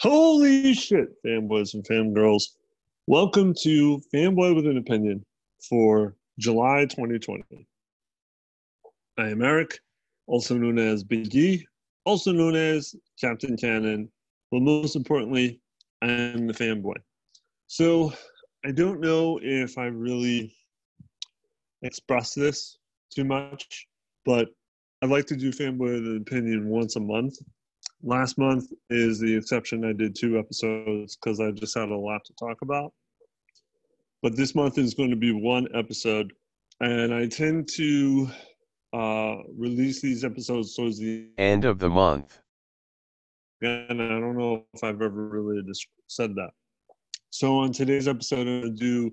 Holy shit, fanboys and fangirls. Welcome to Fanboy with an Opinion for July 2020. I am Eric, also known as Big E, also known as Captain Cannon, but most importantly, I am the fanboy. So I don't know if I really express this too much, but I'd like to do Fanboy with an Opinion once a month last month is the exception. I did two episodes because I just had a lot to talk about. But this month is going to be one episode, and I tend to uh, release these episodes towards the end of the month. And I don't know if I've ever really said that. So on today's episode, I'm going to do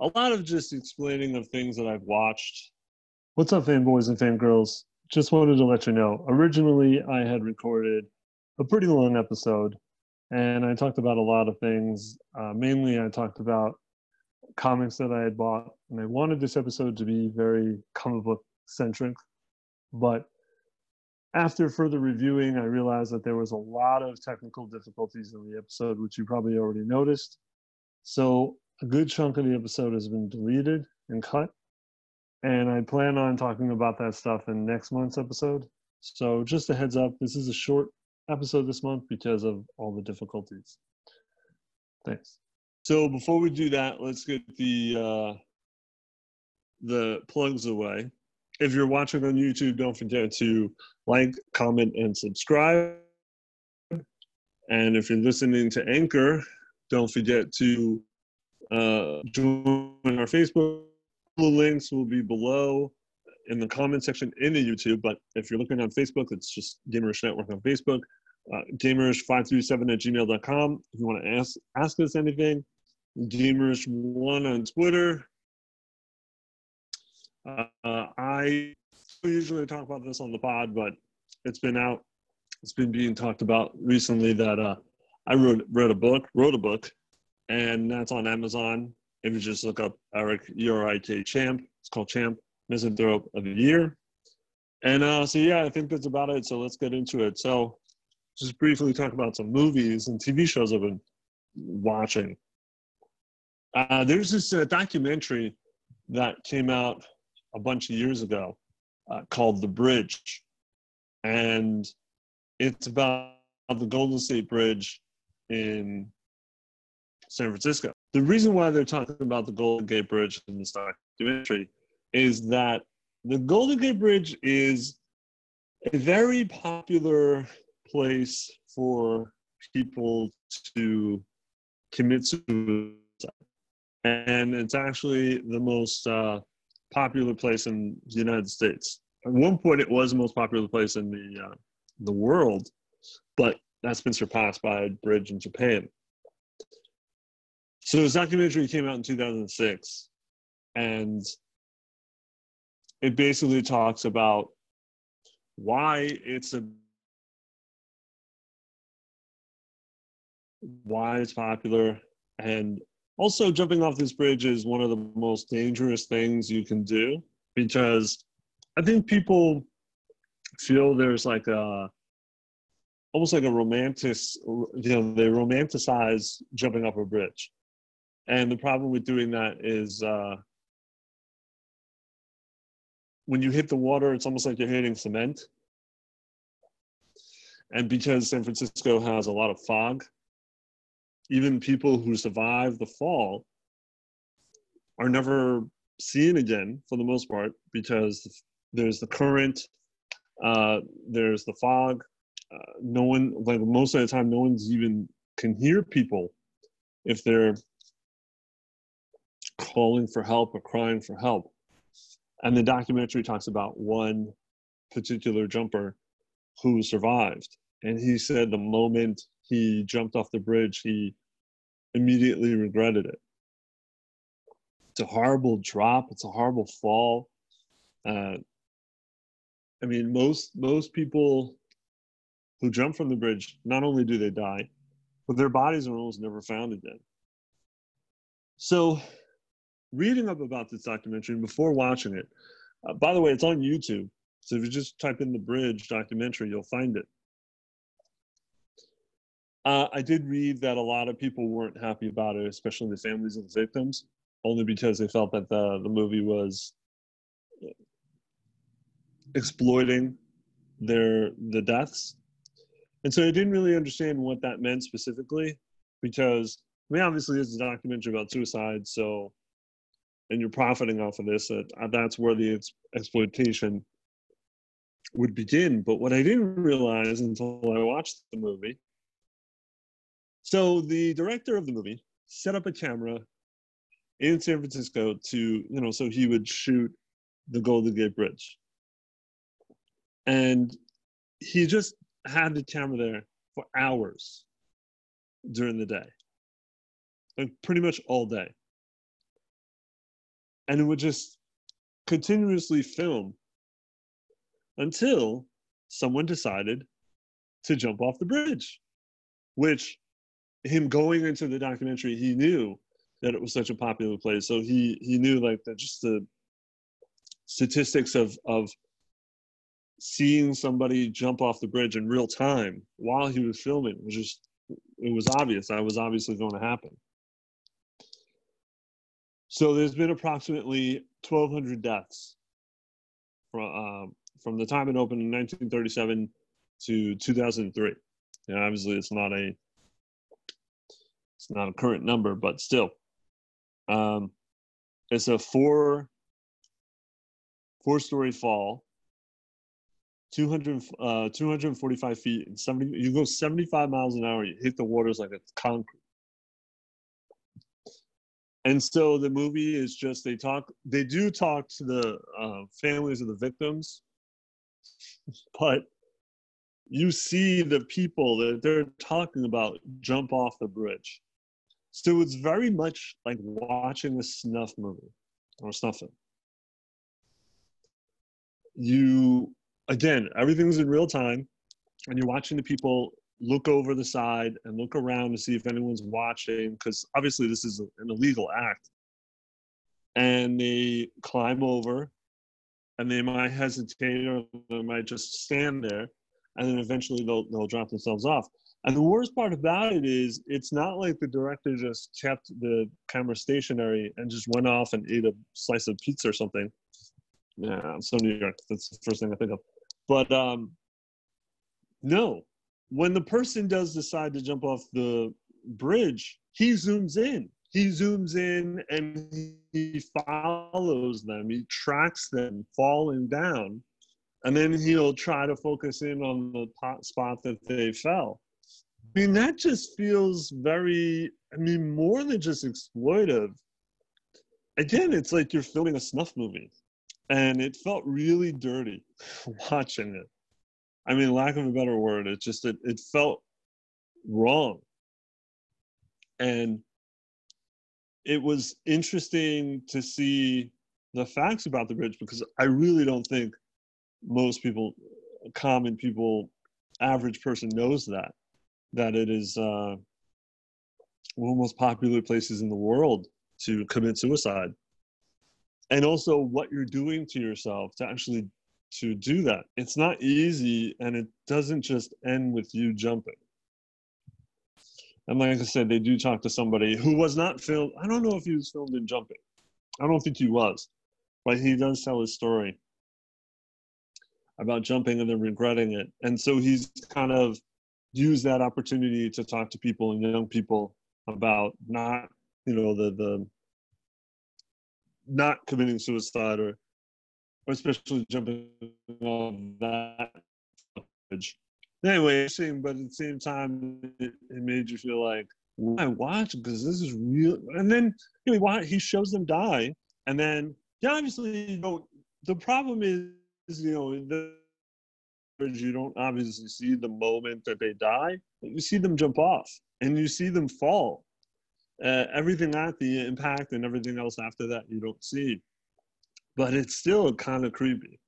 a lot of just explaining of things that I've watched. What's up, fanboys and fangirls? Just wanted to let you know. Originally, I had recorded a pretty long episode, and I talked about a lot of things. Uh, mainly, I talked about comics that I had bought, and I wanted this episode to be very comic book centric. But after further reviewing, I realized that there was a lot of technical difficulties in the episode, which you probably already noticed. So a good chunk of the episode has been deleted and cut. And I plan on talking about that stuff in next month's episode. So just a heads up, this is a short episode this month because of all the difficulties. Thanks. So before we do that, let's get the uh, the plugs away. If you're watching on YouTube, don't forget to like, comment, and subscribe. And if you're listening to Anchor, don't forget to uh, join our Facebook. The links will be below in the comment section in the YouTube. But if you're looking on Facebook, it's just Gamerish Network on Facebook uh, gamerish537 at gmail.com. If you want to ask, ask us anything, gamerish1 on Twitter. Uh, I usually talk about this on the pod, but it's been out. It's been being talked about recently that uh, I wrote read a book, wrote a book, and that's on Amazon. If you just look up Eric E R I K Champ, it's called Champ Misanthrope of the Year. And uh, so yeah, I think that's about it. So let's get into it. So just briefly talk about some movies and TV shows I've been watching. Uh, there's this uh, documentary that came out a bunch of years ago uh, called The Bridge. And it's about the Golden State Bridge in San Francisco. The reason why they're talking about the Golden Gate Bridge in this documentary is that the Golden Gate Bridge is a very popular place for people to commit suicide. And it's actually the most uh, popular place in the United States. At one point, it was the most popular place in the, uh, the world, but that's been surpassed by a bridge in Japan. So this documentary came out in 2006, and it basically talks about why it's a why it's popular, and also jumping off this bridge is one of the most dangerous things you can do because I think people feel there's like a almost like a romantic, you know, they romanticize jumping off a bridge. And the problem with doing that is uh, when you hit the water, it's almost like you're hitting cement. And because San Francisco has a lot of fog, even people who survive the fall are never seen again for the most part because there's the current, uh, there's the fog. Uh, no one, like most of the time, no one's even can hear people if they're calling for help or crying for help. And the documentary talks about one particular jumper who survived. And he said the moment he jumped off the bridge, he immediately regretted it. It's a horrible drop. It's a horrible fall. Uh, I mean, most most people who jump from the bridge not only do they die, but their bodies are almost never found again. So, reading up about this documentary before watching it, uh, by the way, it's on YouTube. So if you just type in the bridge documentary, you'll find it. Uh, I did read that a lot of people weren't happy about it, especially the families of the victims, only because they felt that the, the movie was exploiting their the deaths. And so I didn't really understand what that meant specifically because I mean obviously it's a documentary about suicide, so and you're profiting off of this, uh, that's where the ex- exploitation would begin. But what I didn't realize until I watched the movie so the director of the movie set up a camera in San Francisco to, you know, so he would shoot the Golden Gate Bridge. And he just had the camera there for hours during the day, like pretty much all day. And it would just continuously film until someone decided to jump off the bridge, which him going into the documentary, he knew that it was such a popular place. So he he knew like that just the statistics of of seeing somebody jump off the bridge in real time while he was filming was just it was obvious that was obviously going to happen. So there's been approximately 1,200 deaths from uh, from the time it opened in 1937 to 2003. And obviously, it's not a not a current number, but still. Um, it's a four four story fall 200 uh 245 feet and 70 you go 75 miles an hour you hit the waters like it's concrete and so the movie is just they talk they do talk to the uh, families of the victims but you see the people that they're talking about jump off the bridge so it's very much like watching a snuff movie or snuff film. You, again, everything's in real time, and you're watching the people look over the side and look around to see if anyone's watching, because obviously this is an illegal act. And they climb over, and they might hesitate or they might just stand there, and then eventually they'll, they'll drop themselves off. And the worst part about it is, it's not like the director just kept the camera stationary and just went off and ate a slice of pizza or something. Yeah, I'm so New York. That's the first thing I think of. But um, no, when the person does decide to jump off the bridge, he zooms in. He zooms in and he follows them. He tracks them falling down, and then he'll try to focus in on the spot that they fell I mean, that just feels very, I mean, more than just exploitive. Again, it's like you're filming a snuff movie. And it felt really dirty watching it. I mean, lack of a better word, it just, it, it felt wrong. And it was interesting to see the facts about the bridge because I really don't think most people, common people, average person knows that that it is uh, one of the most popular places in the world to commit suicide. And also what you're doing to yourself to actually to do that. It's not easy and it doesn't just end with you jumping. And like i said they do talk to somebody who was not filmed i don't know if he was filmed in jumping. I don't think he was but he does tell his story about jumping and then regretting it. And so he's kind of use that opportunity to talk to people and young people about not you know the the not committing suicide or or especially jumping on that bridge. anyway but at the same time it, it made you feel like why watch because this is real and then you know, why he shows them die and then yeah obviously you know the problem is you know the you don't obviously see the moment that they die, but you see them jump off and you see them fall. Uh, everything at the impact and everything else after that you don't see. But it's still kind of creepy.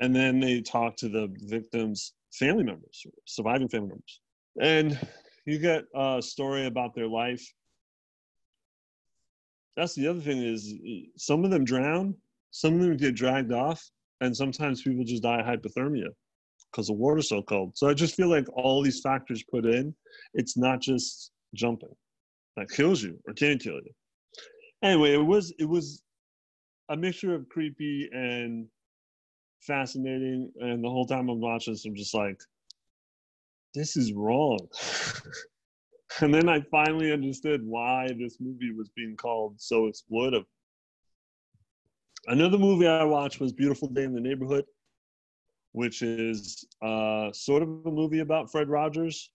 And then they talk to the victims' family members, surviving family members. And you get a story about their life. That's the other thing is some of them drown, some of them get dragged off, and sometimes people just die of hypothermia because the water's so cold. So I just feel like all these factors put in, it's not just jumping that kills you or can kill you. Anyway, it was it was a mixture of creepy and fascinating. And the whole time I'm watching this, I'm just like, this is wrong. and then I finally understood why this movie was being called so exploitive. Another movie I watched was Beautiful Day in the Neighborhood, which is uh, sort of a movie about Fred Rogers,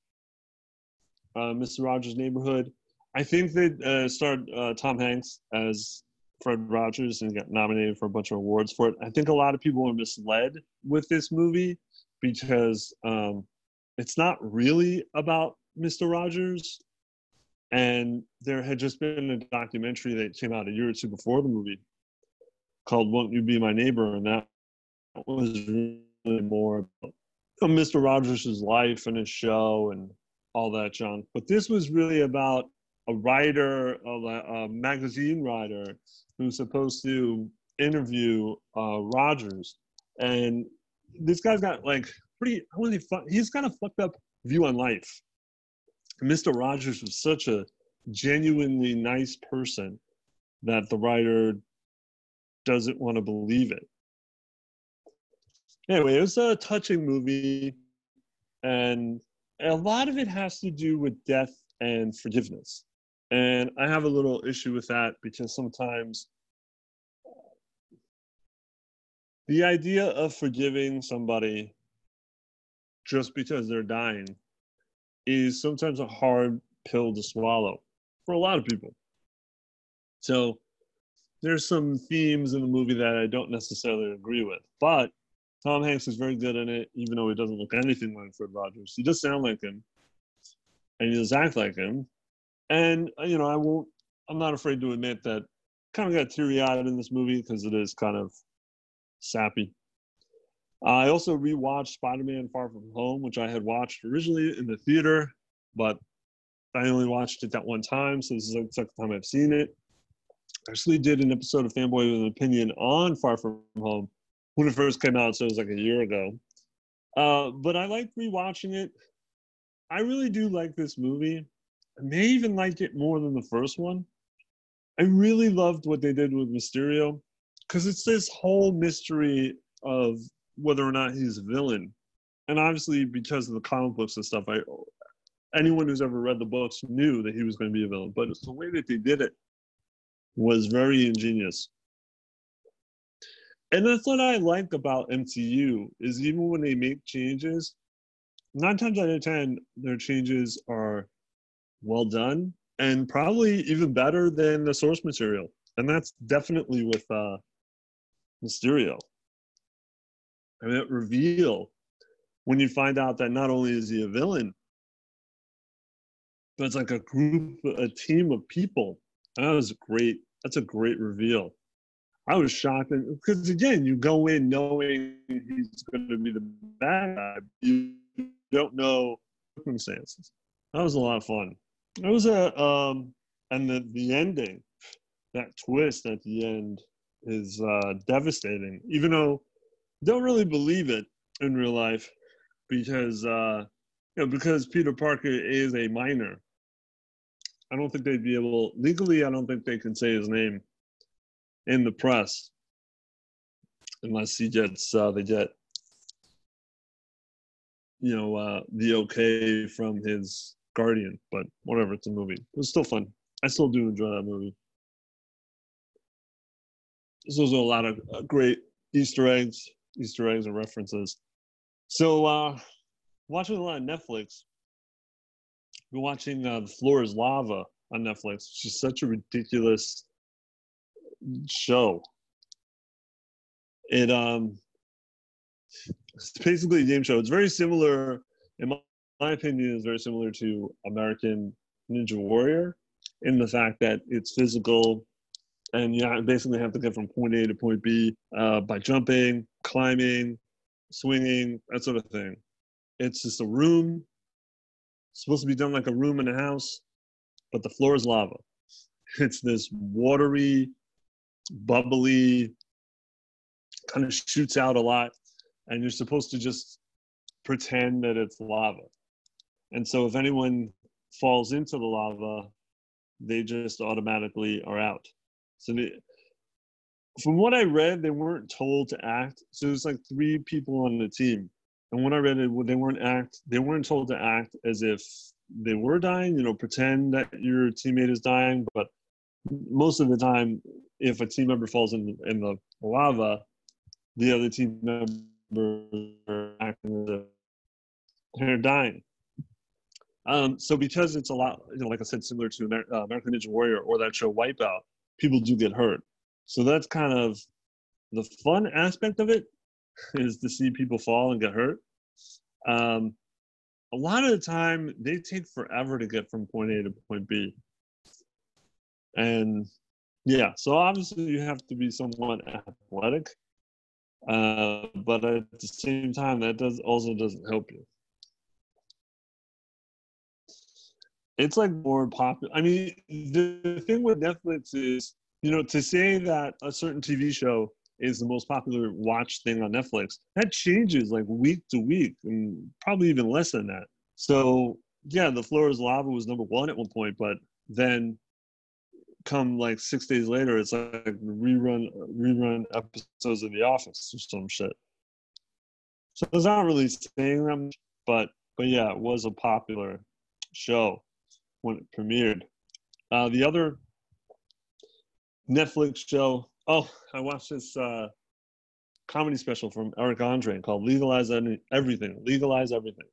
uh, Mr. Rogers' Neighborhood. I think they uh, starred uh, Tom Hanks as Fred Rogers and got nominated for a bunch of awards for it. I think a lot of people were misled with this movie because um, it's not really about Mr. Rogers. And there had just been a documentary that came out a year or two before the movie called Won't You Be My Neighbor? And that was more about Mr. Rogers' life and his show and all that junk. But this was really about a writer, a, a magazine writer, who's supposed to interview uh, Rogers. And this guy's got like pretty, I want to he's got a fucked up view on life. Mr. Rogers was such a genuinely nice person that the writer doesn't want to believe it. Anyway, it was a touching movie, and a lot of it has to do with death and forgiveness. And I have a little issue with that because sometimes the idea of forgiving somebody just because they're dying is sometimes a hard pill to swallow for a lot of people. So there's some themes in the movie that I don't necessarily agree with, but Tom Hanks is very good in it, even though he doesn't look anything like Fred Rogers. He does sound like him, and he does act like him. And uh, you know, I won't. I'm not afraid to admit that kind of got teary-eyed in this movie because it is kind of sappy. I also rewatched Spider-Man: Far From Home, which I had watched originally in the theater, but I only watched it that one time, so this is the second time I've seen it. I actually did an episode of Fanboy with an Opinion on Far From Home when it first came out, so it was like a year ago. Uh, but I like rewatching it. I really do like this movie. I may even like it more than the first one. I really loved what they did with Mysterio because it's this whole mystery of whether or not he's a villain. And obviously, because of the comic books and stuff, I anyone who's ever read the books knew that he was going to be a villain. But the way that they did it was very ingenious. And that's what I like about MCU is even when they make changes, nine times out of ten, their changes are well done and probably even better than the source material. And that's definitely with uh, Mysterio. I mean, that reveal when you find out that not only is he a villain, but it's like a group, a team of people. And that was great. That's a great reveal. I was shocked because again, you go in knowing he's going to be the bad guy. You don't know circumstances. That was a lot of fun. It was a um, and the the ending, that twist at the end is uh, devastating. Even though don't really believe it in real life, because uh, you know because Peter Parker is a minor. I don't think they'd be able legally. I don't think they can say his name in the press unless he gets uh, they get you know uh, the okay from his guardian. But whatever, it's a movie. It was still fun. I still do enjoy that movie. Those are a lot of uh, great Easter eggs, Easter eggs and references. So, uh, watching a lot of Netflix. We're watching uh, The Floor is Lava on Netflix. It's just such a ridiculous show. It um, it's basically a game show. It's very similar, in my, my opinion, is very similar to American Ninja Warrior in the fact that it's physical and you basically have to get from point A to point B uh, by jumping, climbing, swinging, that sort of thing. It's just a room. It's supposed to be done like a room in a house, but the floor is lava. It's this watery, bubbly, kind of shoots out a lot, and you're supposed to just pretend that it's lava. And so if anyone falls into the lava, they just automatically are out. So from what I read, they weren't told to act. So there's like three people on the team, and when I read it, they weren't act. They weren't told to act as if they were dying. You know, pretend that your teammate is dying. But most of the time, if a team member falls in in the lava, the other team members are acting they're dying. Um, so because it's a lot, you know, like I said, similar to Amer- uh, American Ninja Warrior or that show Wipeout, people do get hurt. So that's kind of the fun aspect of it is to see people fall and get hurt. Um, a lot of the time, they take forever to get from point A to point B. And yeah, so obviously you have to be somewhat athletic, uh, but at the same time, that does also doesn't help you. it's like more popular. I mean, the, thing with Netflix is, you know, to say that a certain TV show is the most popular watch thing on Netflix, that changes like week to week and probably even less than that. So, yeah, The Floor is Lava was number one at one point, but then come like six days later, it's like rerun rerun episodes of The Office or some shit. So it's not really saying them, but but yeah, it was a popular show when it premiered. Uh, the other Netflix show, oh, I watched this uh, comedy special from Eric Andre called Legalize Everything. Legalize Everything.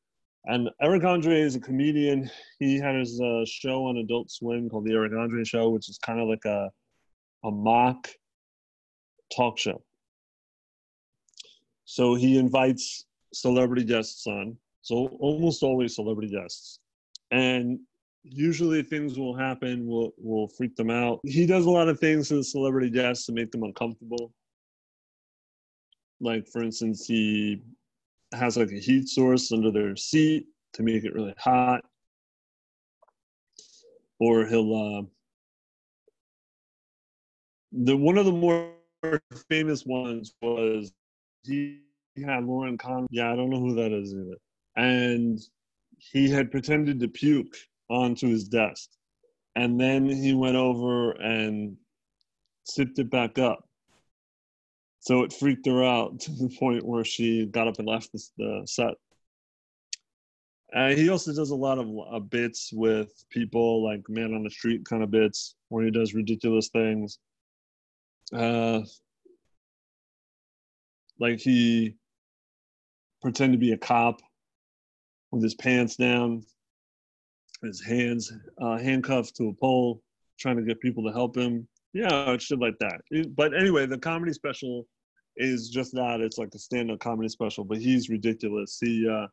And Eric Andre is a comedian. He had his uh, show on Adult Swim called The Eric Andre Show, which is kind of like a, a mock talk show. So he invites celebrity guests on, so almost always celebrity guests. And usually things will happen will will freak them out he does a lot of things to the celebrity guests to make them uncomfortable like for instance he has like a heat source under their seat to make it really hot or he'll uh the one of the more famous ones was he had Lauren Conrad. Yeah, I don't know who that is either. And he had pretended to puke onto his desk. And then he went over and sipped it back up. So it freaked her out to the point where she got up and left the, the set. Uh, he also does a lot of uh, bits with people, like man on the street kind of bits, where he does ridiculous things. Uh, like he pretend to be a cop with his pants down his hands uh, handcuffed to a pole, trying to get people to help him. Yeah, shit like that. But anyway, the comedy special is just that. It's like a stand-up comedy special, but he's ridiculous. He uh,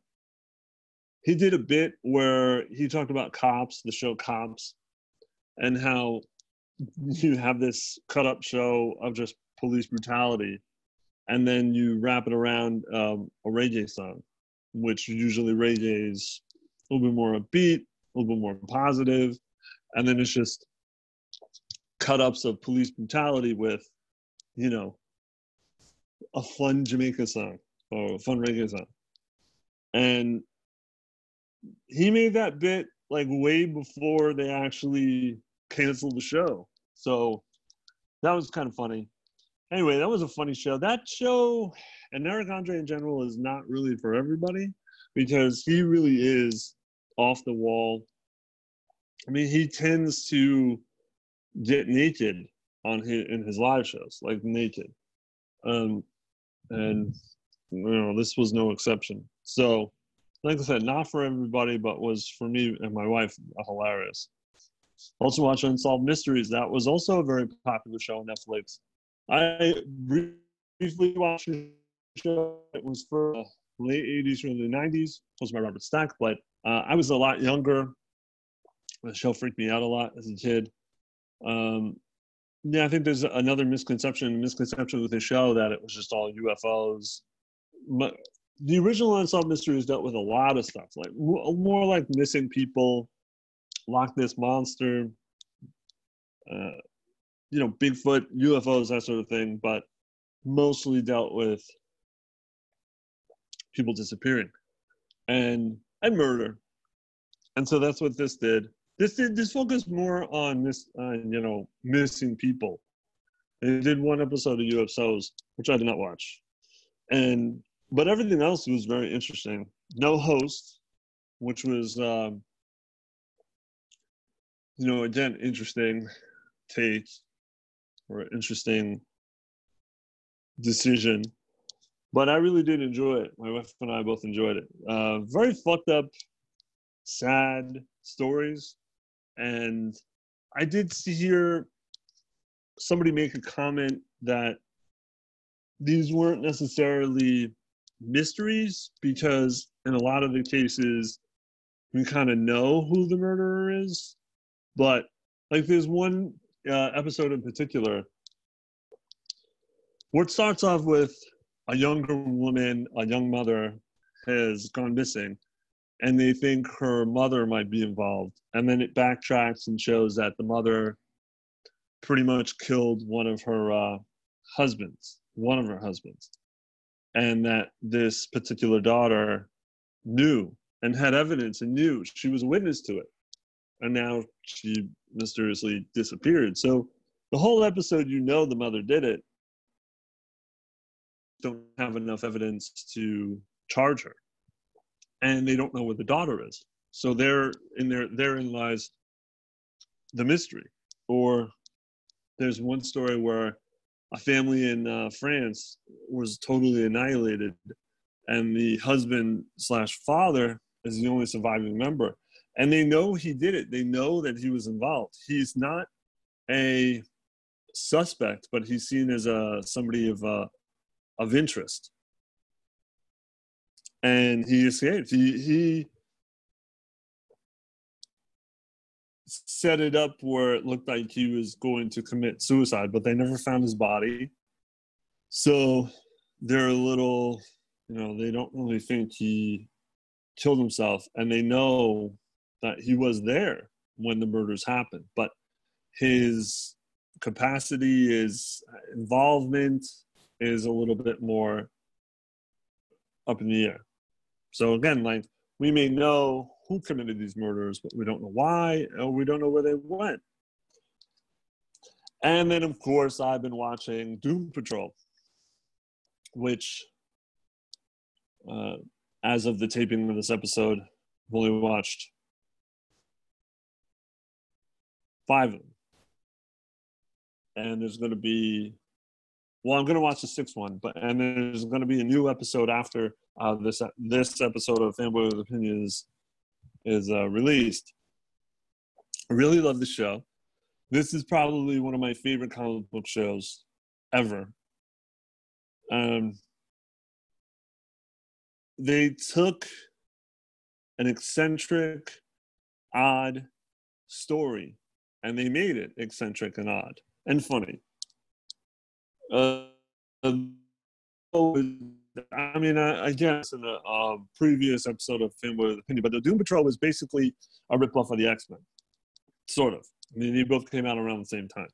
he did a bit where he talked about cops, the show Cops, and how you have this cut-up show of just police brutality, and then you wrap it around um, a reggae song, which usually reggae is a little bit more upbeat, a little bit more positive, and then it's just cut ups of police brutality with, you know, a fun Jamaica song or a fun reggae song. And he made that bit like way before they actually canceled the show. So that was kind of funny. Anyway, that was a funny show. That show and Eric Andre in general is not really for everybody because he really is off the wall. I mean, he tends to get naked on his in his live shows, like naked, um, and you know this was no exception. So, like I said, not for everybody, but was for me and my wife hilarious. Also, watch Unsolved Mysteries. That was also a very popular show on Netflix. I briefly watched the show. It was for late 80s, or early 90s. Hosted by Robert Stack, but uh, I was a lot younger. The show freaked me out a lot as a kid. Um, yeah, I think there's another misconception misconception with the show that it was just all UFOs. But the original Unsolved Mysteries dealt with a lot of stuff, like more like missing people, Loch Ness monster, uh, you know, Bigfoot, UFOs, that sort of thing. But mostly dealt with people disappearing. and and murder. And so that's what this did. This did this focused more on this on you know missing people. They did one episode of UFOs, which I did not watch, and but everything else was very interesting. No host, which was um, you know again interesting take or interesting decision. But I really did enjoy it. My wife and I both enjoyed it. Uh, very fucked up, sad stories. And I did hear somebody make a comment that these weren't necessarily mysteries because in a lot of the cases we kind of know who the murderer is. But like there's one uh, episode in particular where it starts off with a younger woman, a young mother, has gone missing, and they think her mother might be involved. And then it backtracks and shows that the mother pretty much killed one of her uh, husbands, one of her husbands, and that this particular daughter knew and had evidence and knew she was a witness to it. And now she mysteriously disappeared. So the whole episode, you know, the mother did it, don't have enough evidence to charge her and they don't know where the daughter is. So there in there therein lies the mystery. Or there's one story where a family in uh, france was totally annihilated and the husband slash father is the only surviving member. And they know he did it. They know that he was involved. He's not a suspect but he's seen as a somebody of uh, of interest. And he escaped. He, he set it up where it looked like he was going to commit suicide, but they never found his body. So they're a little, you know, they don't really think he killed himself, and they know that he was there when the murders happened, but his capacity, his involvement, is a little bit more up in the air. So again, like we may know who committed these murders, but we don't know why, or we don't know where they went. And then, of course, I've been watching Doom Patrol, which, uh, as of the taping of this episode, I've only watched five of them. And there's going to be well, I'm going to watch the sixth one, but and there's going to be a new episode after uh, this this episode of Fanboy with Opinions is uh, released. I really love the show. This is probably one of my favorite comic book shows ever. Um, they took an eccentric, odd story and they made it eccentric and odd and funny uh, I mean, I, I guess in the uh, previous episode of Fanboy Opinion, but the Doom Patrol was basically a ripoff of the X Men, sort of. I mean, they both came out around the same time,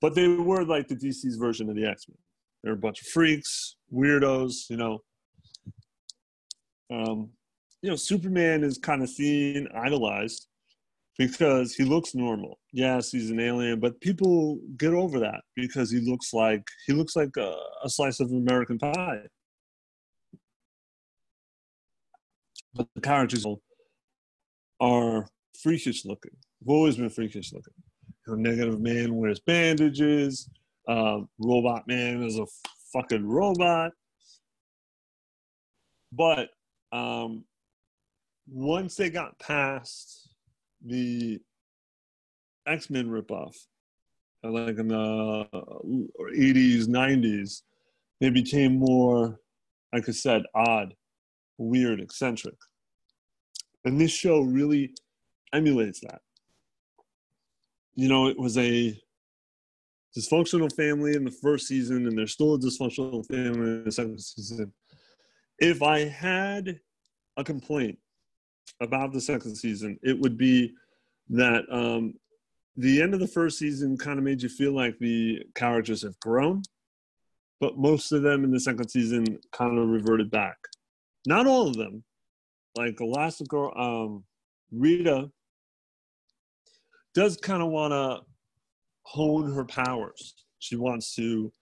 but they were like the DC's version of the X Men. They're a bunch of freaks, weirdos, you know. Um, you know, Superman is kind of seen, idolized, because he looks normal. Yes, he's an alien, but people get over that because he looks like he looks like a, a slice of American pie. But the characters are freakish looking. Have always been freakish looking. You know, Negative Man wears bandages. Uh, robot Man is a fucking robot. But um, once they got past the X Men ripoff, uh, like in the 80s, 90s, they became more, like I said, odd, weird, eccentric. And this show really emulates that. You know, it was a dysfunctional family in the first season, and there's still a dysfunctional family in the second season. If I had a complaint about the second season, it would be that um, the end of the first season kind of made you feel like the characters have grown, but most of them in the second season kind of reverted back. Not all of them, like Elastigirl, um, Rita does kind of want to hone her powers. She wants to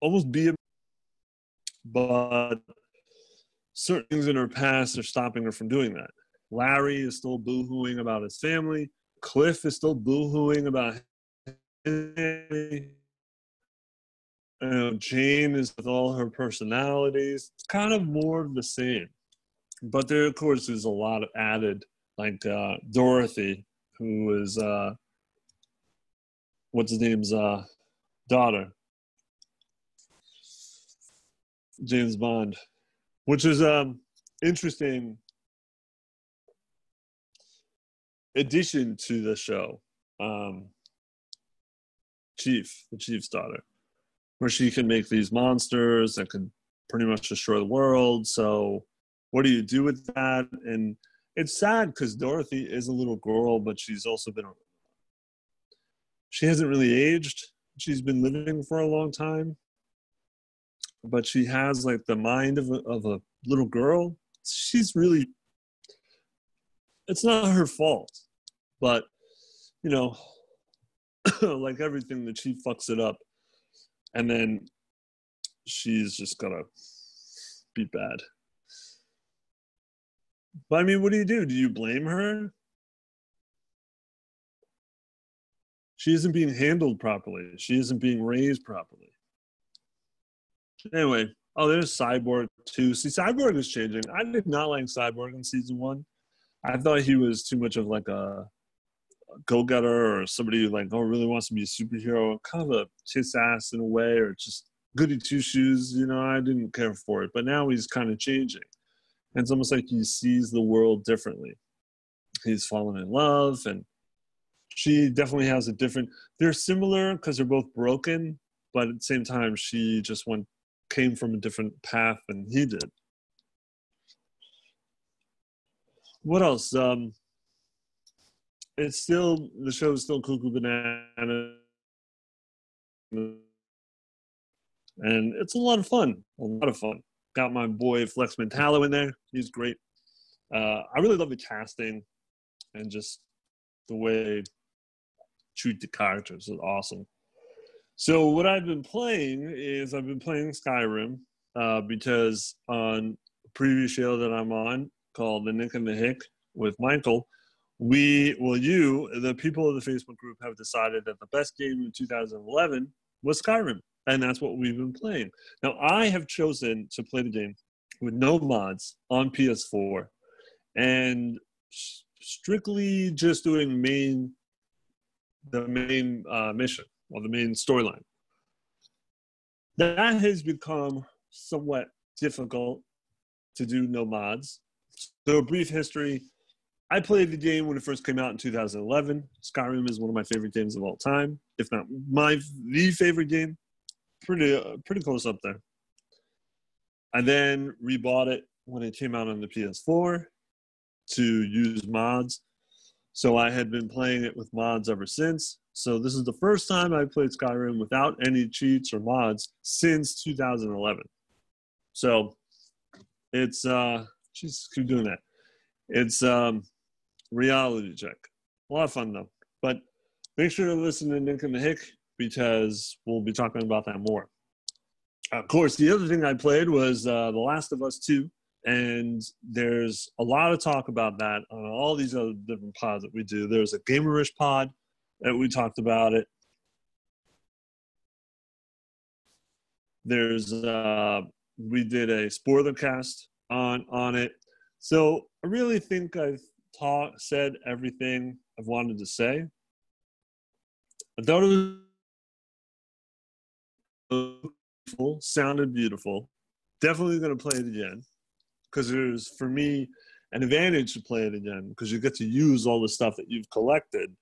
almost be a but certain things in her past are stopping her from doing that. Larry is still boohooing about his family. Cliff is still boohooing about his family. You know, Jane is with all her personalities. It's kind of more of the same. But there, of course, is a lot of added, like uh, Dorothy, who is, uh, what's his name's uh, daughter, James Bond, which is um interesting addition to the show. Um, Chief, the Chief's daughter, where she can make these monsters that could pretty much destroy the world. So, what do you do with that? And it's sad because Dorothy is a little girl, but she's also been. She hasn't really aged. She's been living for a long time but she has like the mind of a, of a little girl. She's really, it's not her fault, but you know, like everything, that she fucks it up, and then she's just gonna be bad. But I mean, what do you do? Do you blame her? She isn't being handled properly. She isn't being raised properly. Anyway, oh, there's Cyborg too. See, Cyborg is changing. I did not like Cyborg in season one. I thought he was too much of like a, go-getter or somebody who like oh really wants to be a superhero, kind of a kiss ass in a way, or just goody two shoes. You know, I didn't care for it. But now he's kind of changing. And it's almost like he sees the world differently. He's fallen in love, and she definitely has a different. They're similar because they're both broken, but at the same time, she just went came from a different path than he did. What else? Um, it's still the show is still Cuckoo Banana, and it's a lot of fun. A lot of fun. Got my boy Flex Mentallo in there. He's great. Uh, I really love the casting and just the way treat the characters is awesome. So what I've been playing is I've been playing Skyrim uh, because on a previous show that I'm on called The Nick and the Hick with Michael, we, well, you, the people of the Facebook group have decided that the best game in 2011 was Skyrim. And that's what we've been playing. Now, I have chosen to play the game with no mods on PS4 and strictly just doing main the main uh, mission or the main storyline. That has become somewhat difficult to do no mods. So, a brief history I played the game when it first came out in 2011. Skyrim is one of my favorite games of all time, if not my the favorite game. Pretty uh, pretty close up there. I then rebought it when it came out on the PS4 to use mods. So I had been playing it with mods ever since. So this is the first time I played Skyrim without any cheats or mods since 2011. So it's uh, just keep doing that. It's um, reality check. A lot of fun though. But make sure to listen to Nick and the Hick because we'll be talking about that more. Of course, the other thing I played was uh, The Last of Us 2, and there's a lot of talk about that on all these other different pods that we do. There's a Gamerish pod that we talked about it. There's uh, we did a spoiler cast on on it. So I really think I've taught said everything I've wanted to say. I thought it was beautiful, sounded beautiful. Definitely going to play it again because there's for me an advantage to play it again because you get to use all the stuff that you've collected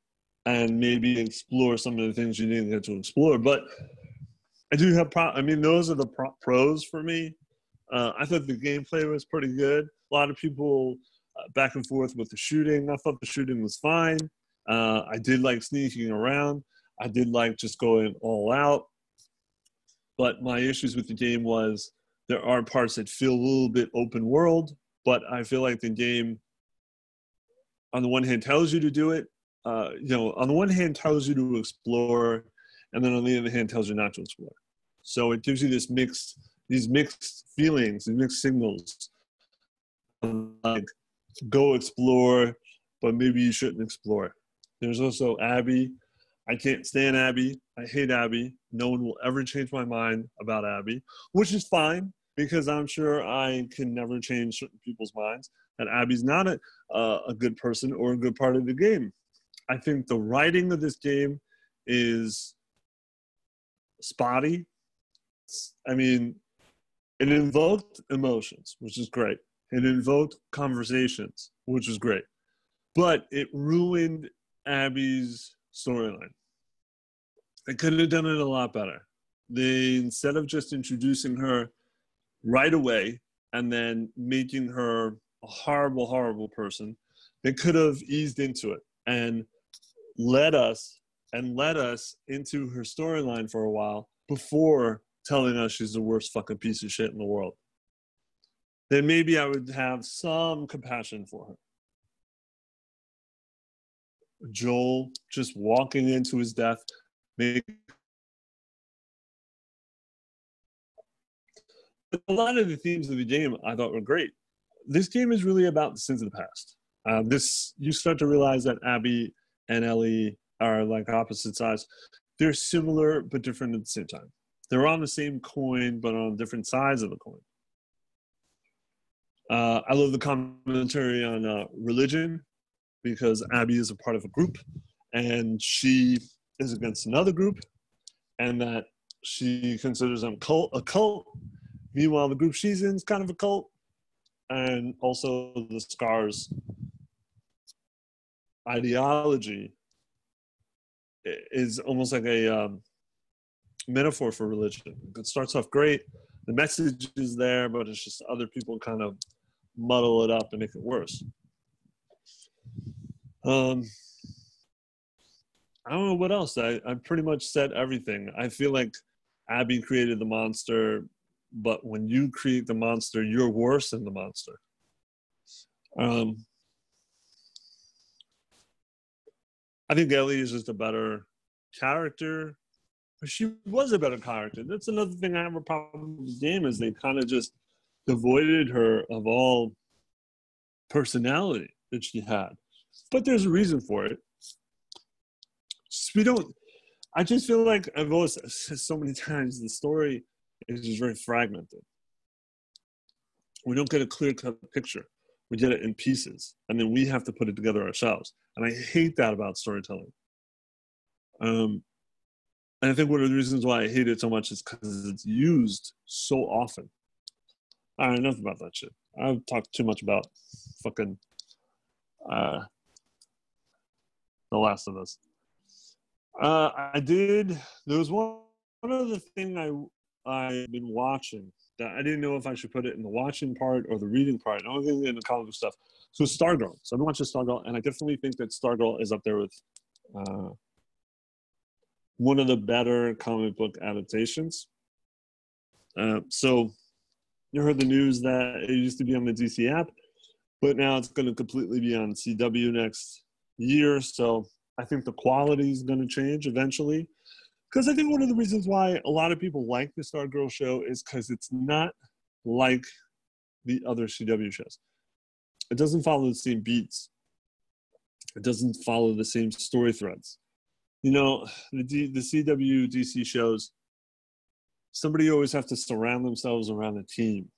and maybe explore some of the things you didn't get to explore. But I do have pro. I mean, those are the pro- pros for me. Uh, I thought the gameplay was pretty good. A lot of people back and forth with the shooting. I thought the shooting was fine. Uh, I did like sneaking around. I did like just going all out. But my issues with the game was there are parts that feel a little bit open world, but I feel like the game, on the one hand, tells you to do it. Uh, you know, on the one hand, tells you to explore, and then on the other hand, tells you not to explore. So it gives you this mixed, these mixed feelings, these mixed signals. Like, go explore, but maybe you shouldn't explore. There's also Abby. I can't stand Abby. I hate Abby. No one will ever change my mind about Abby, which is fine because I'm sure I can never change certain people's minds that Abby's not a, uh, a good person or a good part of the game. I think the writing of this game is spotty. I mean, it invoked emotions, which is great. It invoked conversations, which was great. But it ruined Abby's storyline. They could have done it a lot better. They instead of just introducing her right away and then making her a horrible, horrible person, they could have eased into it and led us and led us into her storyline for a while before telling us she's the worst fucking piece of shit in the world. Then maybe I would have some compassion for her. Joel just walking into his death, make a lot of the themes of the game I thought were great. This game is really about the sins of the past. Uh, this you start to realize that Abby and Ellie are like opposite sides. They're similar but different at the same time. They're on the same coin but on different sides of the coin. Uh, I love the commentary on uh, religion because Abby is a part of a group and she is against another group, and that she considers them cult, a cult. Meanwhile, the group she's in is kind of a cult, and also the scars ideology is almost like a um, metaphor for religion. It starts off great, the message is there, but it's just other people kind of muddle it up and make it worse. Um, I don't know what else. I, I pretty much said everything. I feel like Abby created the monster, but when you create the monster, you're worse than the monster. Um, I think Ellie is just a better character. She was a better character. That's another thing I have a problem with the game is they kind of just devoided her of all personality that she had. But there's a reason for it. We don't. I just feel like I've always said so many times the story is just very fragmented. We don't get a clear cut picture. We get it in pieces, and then we have to put it together ourselves. And I hate that about storytelling. Um, and I think one of the reasons why I hate it so much is because it's used so often. All right, enough about that shit. I've talked too much about fucking uh, The Last of Us. Uh, I did. There was one, one other thing I I've been watching that I didn't know if I should put it in the watching part or the reading part. I was in the comic book stuff. So Stargirl. So I've been watching Stargirl, and I definitely think that Stargirl is up there with uh, one of the better comic book adaptations. Uh, so you heard the news that it used to be on the DC app, but now it's going to completely be on CW next year. So I think the quality is going to change eventually. Because I think one of the reasons why a lot of people like the Stargirl show is because it's not like the other CW shows. It doesn't follow the same beats. It doesn't follow the same story threads. You know, the, D, the CW DC shows, somebody always have to surround themselves around a team.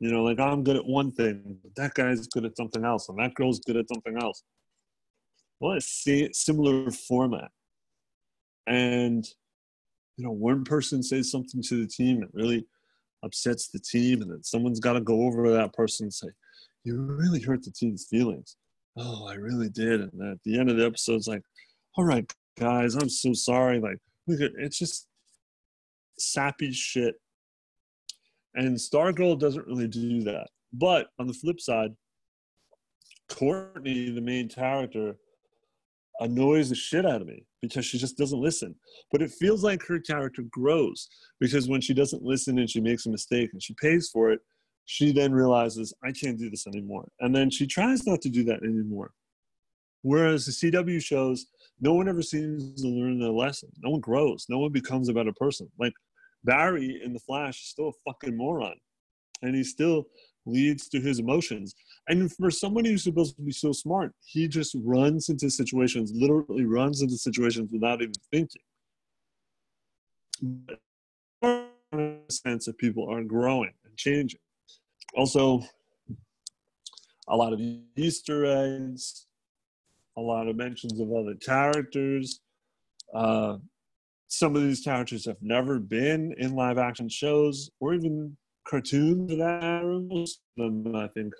You know, like I'm good at one thing, but that guy's good at something else, and that girl's good at something else. Well, it's a similar format. And, you know, one person says something to the team that really upsets the team, and then someone's got to go over to that person and say, You really hurt the team's feelings. Oh, I really did. And at the end of the episode, it's like, All right, guys, I'm so sorry. Like, look it's just sappy shit. And Stargirl doesn't really do that. But on the flip side, Courtney, the main character, annoys the shit out of me because she just doesn't listen. But it feels like her character grows because when she doesn't listen and she makes a mistake and she pays for it, she then realizes, I can't do this anymore. And then she tries not to do that anymore. Whereas the CW shows, no one ever seems to learn their lesson. No one grows. No one becomes a better person. Like Barry in The Flash is still a fucking moron. And he still leads to his emotions. And for someone who's supposed to be so smart, he just runs into situations, literally runs into situations without even thinking. But sense that people are growing and changing. Also, a lot of Easter eggs, a lot of mentions of other characters. Uh, some of these characters have never been in live action shows or even cartoons for that. Most of them, I think.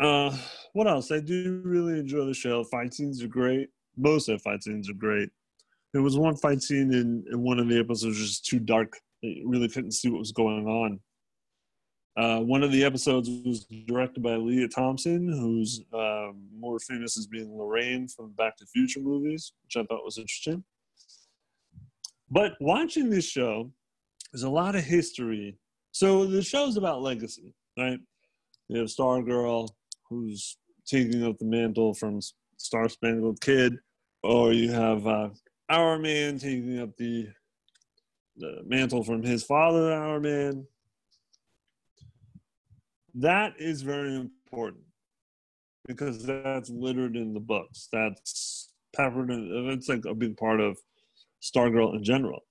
Uh, what else? I do really enjoy the show. Fight scenes are great. Most of the fight scenes are great. There was one fight scene in, in one of the episodes just too dark. You really couldn't see what was going on. Uh, one of the episodes was directed by Lea Thompson, who's uh, more famous as being Lorraine from Back to Future movies, which I thought was interesting. But watching this show, there's a lot of history. So the show's about legacy, right? You have Stargirl, who's taking up the mantle from Star Spangled Kid, or you have uh, Hourman taking up the the mantle from his father, Hourman. That is very important because that's littered in the books. That's peppered in. It's like a big part of Stargirl in general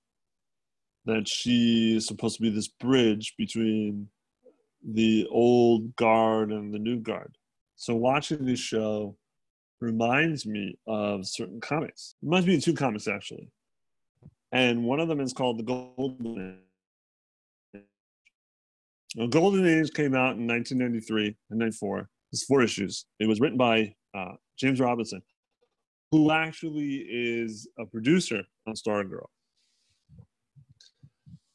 that she is supposed to be this bridge between the old guard and the new guard. So watching this show reminds me of certain comics. It must be two comics actually. And one of them is called The Golden. Golden Age came out in 1993 and 94. It's four issues. It was written by uh, James Robinson, who actually is a producer on Stargirl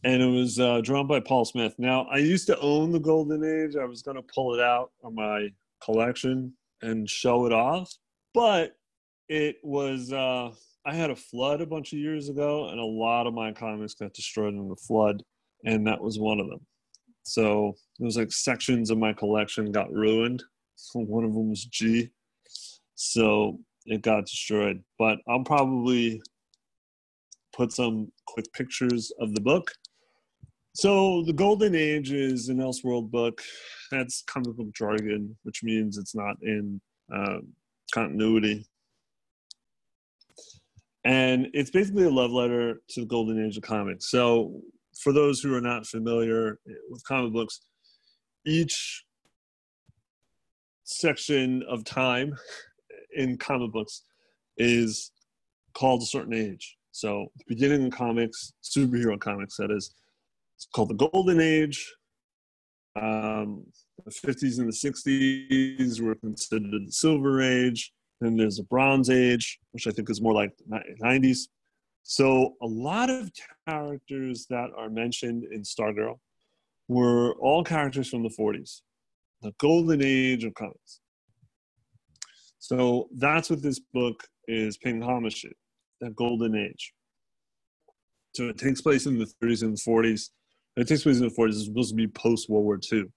and it was uh, drawn by Paul Smith. Now, I used to own the Golden Age. I was going to pull it out of my collection and show it off, but it was. Uh, I had a flood a bunch of years ago, and a lot of my comics got destroyed in the flood, and that was one of them. So it was like sections of my collection got ruined. One of them was G, so it got destroyed. But I'll probably put some quick pictures of the book so the Golden Age is an Elseworld book. That's comic book jargon, which means it's not in uh, continuity. And it's basically a love letter to the Golden Age of comics. So for those who are not familiar with comic books, each section of time in comic books is called a certain age. So the beginning of comics, superhero comics, that is, it's called the Golden Age. Um, the 50s and the 60s were considered the Silver Age. Then there's a Bronze Age, which I think is more like 90s. So a lot of characters that are mentioned in Stargirl were all characters from the 40s, the golden age of comics. So that's what this book is paying homage to, that golden age. So it takes place in the 30s and the 40s. It takes place in the 40s. It's supposed to be post World War II. And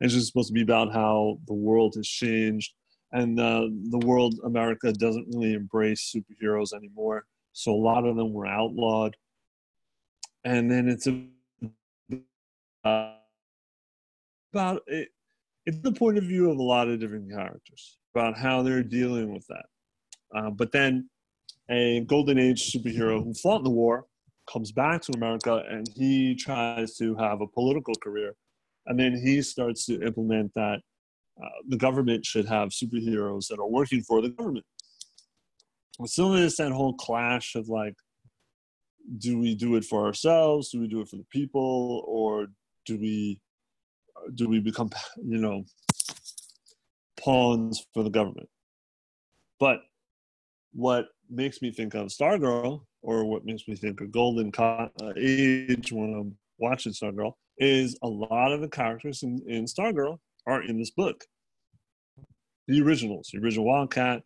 it's just supposed to be about how the world has changed and uh, the world, America, doesn't really embrace superheroes anymore. So a lot of them were outlawed. And then it's about it. It's the point of view of a lot of different characters about how they're dealing with that. Uh, but then a golden age superhero who fought in the war comes back to America and he tries to have a political career. And then he starts to implement that uh, the government should have superheroes that are working for the government. So there's that whole clash of like, do we do it for ourselves? Do we do it for the people? Or do we do we become you know pawns for the government? But what makes me think of Stargirl or what makes me think of golden age when I'm watching Stargirl is a lot of the characters in, in Stargirl are in this book. The originals, the original Wildcat,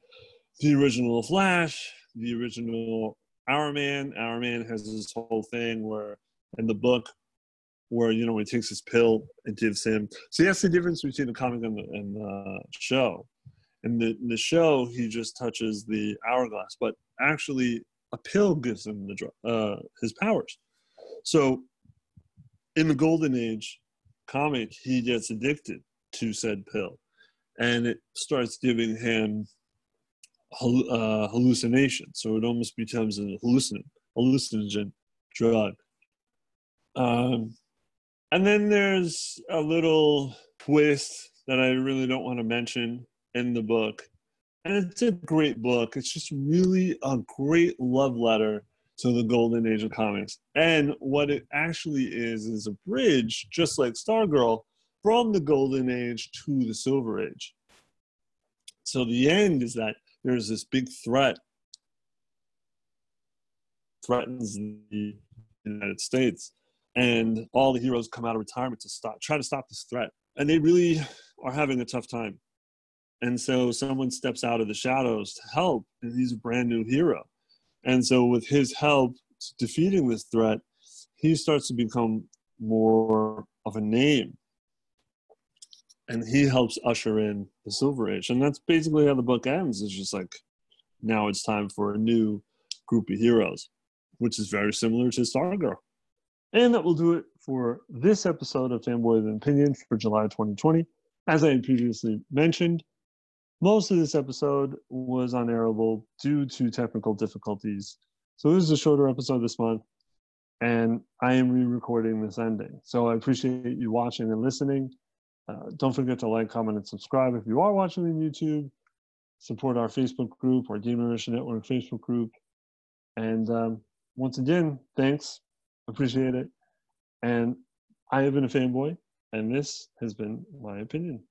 the original Flash, the original Hourman. Our Man has this whole thing where in the book where you know when he takes his pill it gives him so that's the difference between the comic and the, and the show in the, in the show he just touches the hourglass but actually a pill gives him the uh, his powers so in the golden age comic he gets addicted to said pill and it starts giving him uh, hallucination so it almost becomes a hallucinant hallucinogen drug um, and then there's a little twist that I really don't want to mention in the book. And it's a great book. It's just really a great love letter to the golden age of comics. And what it actually is is a bridge, just like Stargirl, from the golden age to the silver age. So the end is that there's this big threat threatens the United States and all the heroes come out of retirement to stop try to stop this threat. And they really are having a tough time. And so someone steps out of the shadows to help and he's a brand new hero. And so with his help defeating this threat he starts to become more of a name and he helps usher in the silver age and that's basically how the book ends it's just like now it's time for a new group of heroes which is very similar to stargirl and that will do it for this episode of Fanboy and Opinion for July 2020. As I previously mentioned, most of this episode was unairable due to technical difficulties. So this is a shorter episode this month, and I am re-recording this ending. So I appreciate you watching and listening. Uh, don't forget to like, comment, and subscribe if you are watching on YouTube. Support our Facebook group, our Gamerish Network Facebook group. And um, once again, thanks Appreciate it. And I have been a fanboy, and this has been my opinion.